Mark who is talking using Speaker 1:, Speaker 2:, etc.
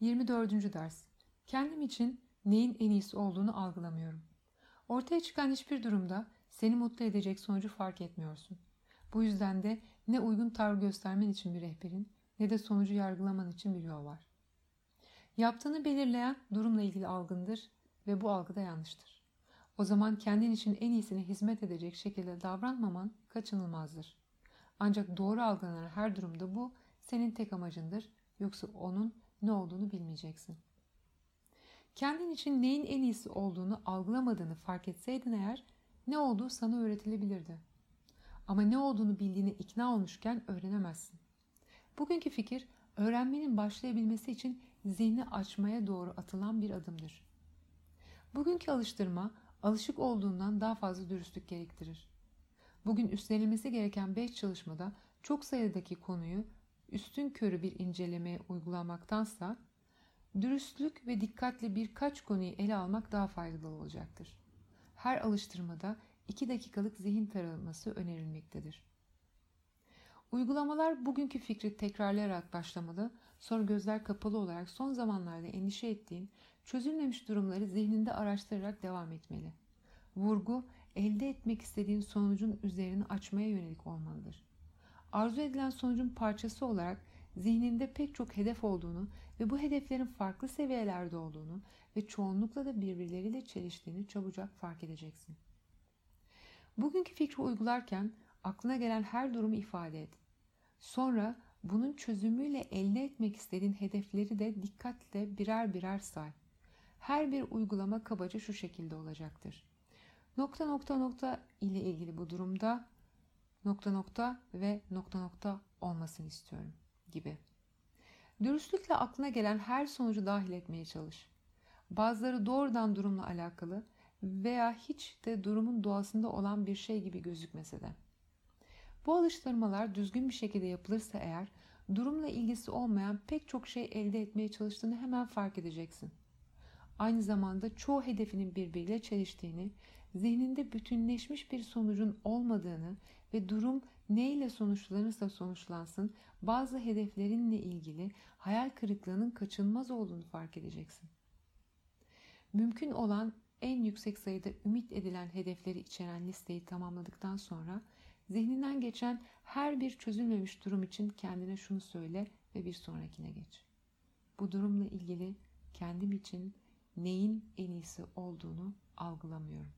Speaker 1: 24. ders. Kendim için neyin en iyisi olduğunu algılamıyorum. Ortaya çıkan hiçbir durumda seni mutlu edecek sonucu fark etmiyorsun. Bu yüzden de ne uygun tavır göstermen için bir rehberin ne de sonucu yargılaman için bir yol var. Yaptığını belirleyen durumla ilgili algındır ve bu algı da yanlıştır. O zaman kendin için en iyisine hizmet edecek şekilde davranmaman kaçınılmazdır. Ancak doğru algılanan her durumda bu senin tek amacındır yoksa onun ne olduğunu bilmeyeceksin. Kendin için neyin en iyisi olduğunu algılamadığını fark etseydin eğer ne olduğu sana öğretilebilirdi. Ama ne olduğunu bildiğine ikna olmuşken öğrenemezsin. Bugünkü fikir öğrenmenin başlayabilmesi için zihni açmaya doğru atılan bir adımdır. Bugünkü alıştırma alışık olduğundan daha fazla dürüstlük gerektirir. Bugün üstlenilmesi gereken 5 çalışmada çok sayıdaki konuyu üstün körü bir incelemeye uygulamaktansa dürüstlük ve dikkatle birkaç konuyu ele almak daha faydalı olacaktır. Her alıştırmada 2 dakikalık zihin taraması önerilmektedir. Uygulamalar bugünkü fikri tekrarlayarak başlamalı, sonra gözler kapalı olarak son zamanlarda endişe ettiğin çözülmemiş durumları zihninde araştırarak devam etmeli. Vurgu, elde etmek istediğin sonucun üzerini açmaya yönelik olmalıdır. Arzu edilen sonucun parçası olarak zihninde pek çok hedef olduğunu ve bu hedeflerin farklı seviyelerde olduğunu ve çoğunlukla da birbirleriyle çeliştiğini çabucak fark edeceksin. Bugünkü fikri uygularken aklına gelen her durumu ifade et. Sonra bunun çözümüyle elde etmek istediğin hedefleri de dikkatle birer birer say. Her bir uygulama kabaca şu şekilde olacaktır. Nokta nokta nokta ile ilgili bu durumda nokta nokta ve nokta nokta olmasını istiyorum gibi. Dürüstlükle aklına gelen her sonucu dahil etmeye çalış. Bazıları doğrudan durumla alakalı veya hiç de durumun doğasında olan bir şey gibi gözükmese de. Bu alıştırmalar düzgün bir şekilde yapılırsa eğer durumla ilgisi olmayan pek çok şey elde etmeye çalıştığını hemen fark edeceksin. Aynı zamanda çoğu hedefinin birbiriyle çeliştiğini, zihninde bütünleşmiş bir sonucun olmadığını ve durum neyle sonuçlanırsa sonuçlansın bazı hedeflerinle ilgili hayal kırıklığının kaçınılmaz olduğunu fark edeceksin. Mümkün olan en yüksek sayıda ümit edilen hedefleri içeren listeyi tamamladıktan sonra zihninden geçen her bir çözülmemiş durum için kendine şunu söyle ve bir sonrakine geç. Bu durumla ilgili kendim için neyin en iyisi olduğunu algılamıyorum.